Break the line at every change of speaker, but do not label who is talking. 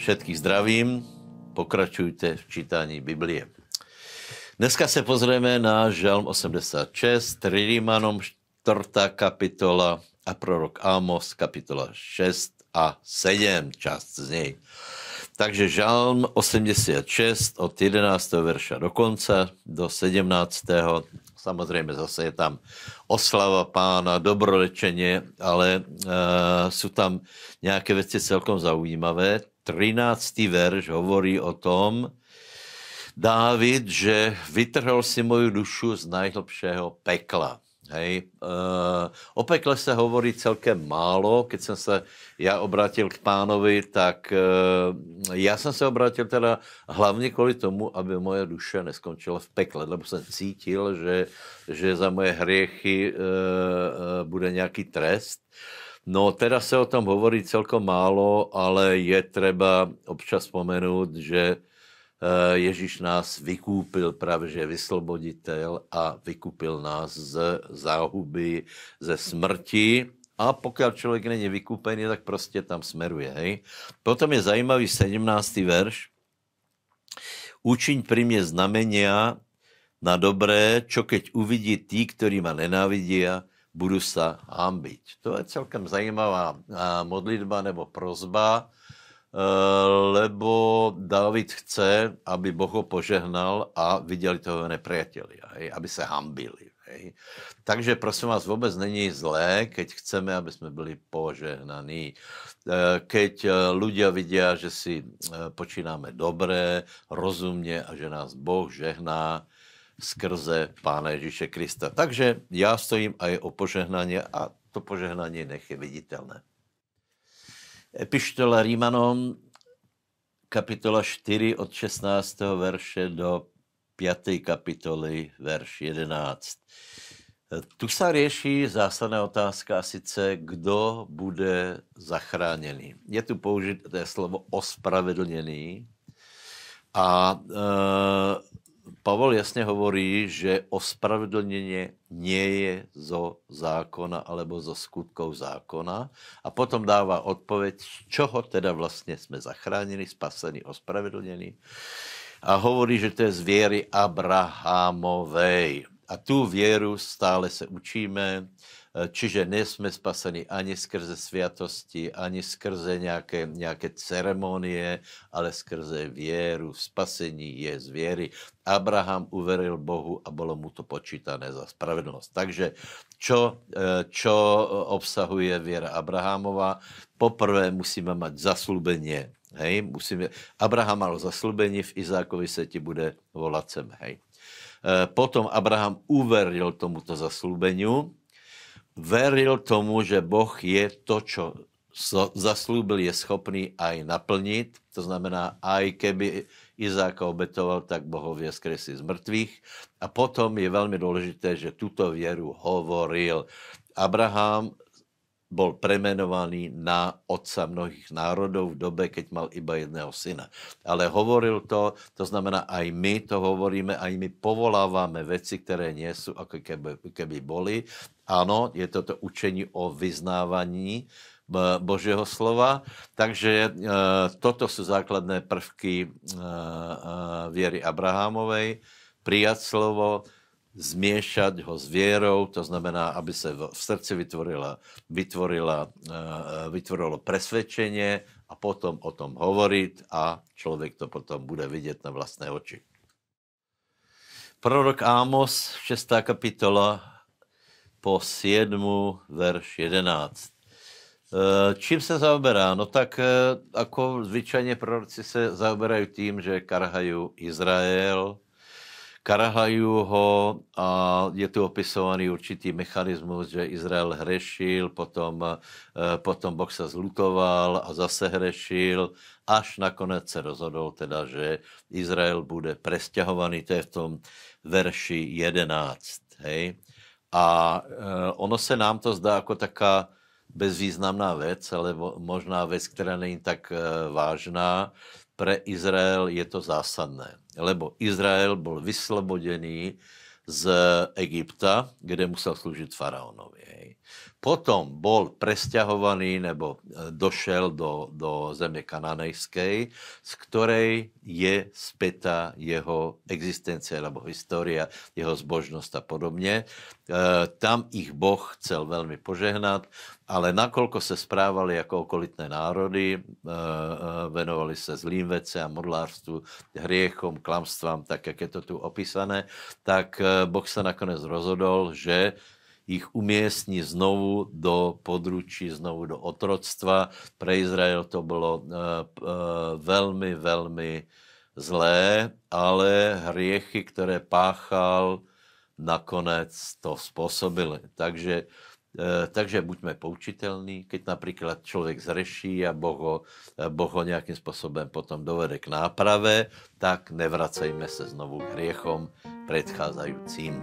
Všetkých zdravím, pokračujte v čítání Biblie. Dneska se pozrieme na Žalm 86, Rímanom 4. kapitola a prorok Amos kapitola 6 a 7, část z něj. Takže Žalm 86 od 11. verša do konce, do 17. Samozřejmě zase je tam oslava pána, dobrolečeně, ale uh, jsou tam nějaké věci celkom zaujímavé. 13. verš hovorí o tom, Dávid, že vytrhl si moju dušu z nejhlbšího pekla. Hej. Uh, o pekle se hovorí celkem málo. Keď jsem se já obrátil k pánovi, tak uh, já jsem se obrátil teda hlavně kvůli tomu, aby moje duše neskončila v pekle, lebo jsem cítil, že, že za moje hriechy uh, bude nějaký trest. No, teda se o tom hovorí celkom málo, ale je třeba občas vzpomenout, že Eh, Ježíš nás vykúpil právě, že vysloboditel a vykúpil nás z záhuby, ze smrti. A pokud člověk není vykúpený, tak prostě tam smeruje. Hej? Potom je zajímavý 17. verš. Učiň pri mě znamenia na dobré, čo keď uvidí tí, ktorí ma nenávidia, budu sa hambiť. To je celkem zajímavá modlitba nebo prozba Eh, lebo David chce, aby Boh ho požehnal a viděli toho nepriateli, aby se hambili. Hej. Takže prosím vás, vůbec není zlé, keď chceme, aby jsme byli požehnaní. Eh, keď ľudia vidia, že si eh, počínáme dobré, rozumně a že nás Boh žehná skrze Pána Ježíše Krista. Takže já stojím aj o požehnání a to požehnání nech je viditelné. Epištola Rímanom, kapitola 4 od 16. verše do 5. kapitoly, verš 11. Tu se řeší zásadná otázka, a sice kdo bude zachráněný. Je tu použité slovo ospravedlněný a e, Pavel jasně hovorí, že ospravedlněně nie je zo zákona alebo zo skutkov zákona a potom dává odpověď, z čoho teda vlastně jsme zachráněni, spaseni, ospravedlněni. A hovorí, že to je z věry Abrahamovej. A tu věru stále se učíme, čiže nejsme spaseni ani skrze světosti, ani skrze nějaké, nějaké ceremonie, ale skrze věru. Spasení je z věry. Abraham uveril Bohu a bylo mu to počítané za spravedlnost. Takže čo, eh, čo obsahuje věra Abrahamova? Poprvé musíme mať zaslubenie. Hej, musíme, Abraham mal zaslubení, v Izákovi se ti bude volat sem. Hej. Eh, potom Abraham uveril tomuto zaslúbeniu veril tomu, že Boh je to, čo zaslúbil, je schopný aj naplnit. To znamená, aj keby Izáka obetoval, tak Boh ho vieskresí z mrtvých. A potom je velmi důležité, že tuto věru hovoril. Abraham bol premenovaný na otca mnohých národov v dobe, keď mal iba jedného syna. Ale hovoril to, to znamená, aj my to hovoríme, aj my povoláváme veci, které nie sú, ako keby, keby boli. Ano, je toto učení o vyznávaní Božího slova. Takže e, toto jsou základné prvky e, e, věry Abrahamovej. Prijat slovo, zmiešať ho s věrou, to znamená, aby se v srdci vytvorila, vytvorila, eh, vytvorilo presvedčenie a potom o tom hovoriť a člověk to potom bude vidět na vlastné oči. Prorok Ámos, 6. kapitola, po 7. verš 11. Eh, čím se zaoberá? No tak eh, jako zvyčajně proroci se zaoberají tím, že karhají Izrael, karahají ho a je tu opisovaný určitý mechanismus, že Izrael hrešil, potom, eh, potom Boh se zlutoval a zase hrešil, až nakonec se rozhodl teda, že Izrael bude presťahovaný, to je v tom verši 11. Hej? A eh, ono se nám to zdá jako taká bezvýznamná věc, ale možná věc, která není tak eh, vážná, pre Izrael je to zásadné, lebo Izrael byl vyslobodený z Egypta, kde musel sloužit faraonovi. Potom bol presťahovaný nebo e, došel do, do země kananejskej, z ktorej je spätá jeho existencia alebo história, jeho zbožnosť a podobně. E, tam ich Boh chcel veľmi požehnat, ale nakolko se správali jako okolitné národy, e, venovali se zlým a modlárstvu, hriechom, klamstvám, tak jak je to tu opísané, tak Boh se nakonec rozhodol, že ich umiestni znovu do područí, znovu do otroctva. Pre Izrael to bylo uh, uh, velmi, velmi zlé, ale hriechy, které páchal, nakonec to způsobili. Takže, uh, takže buďme poučitelní, keď například člověk zreší a boh ho, boh ho nějakým způsobem potom dovede k náprave, tak nevracejme se znovu k hriechom predcházajícím.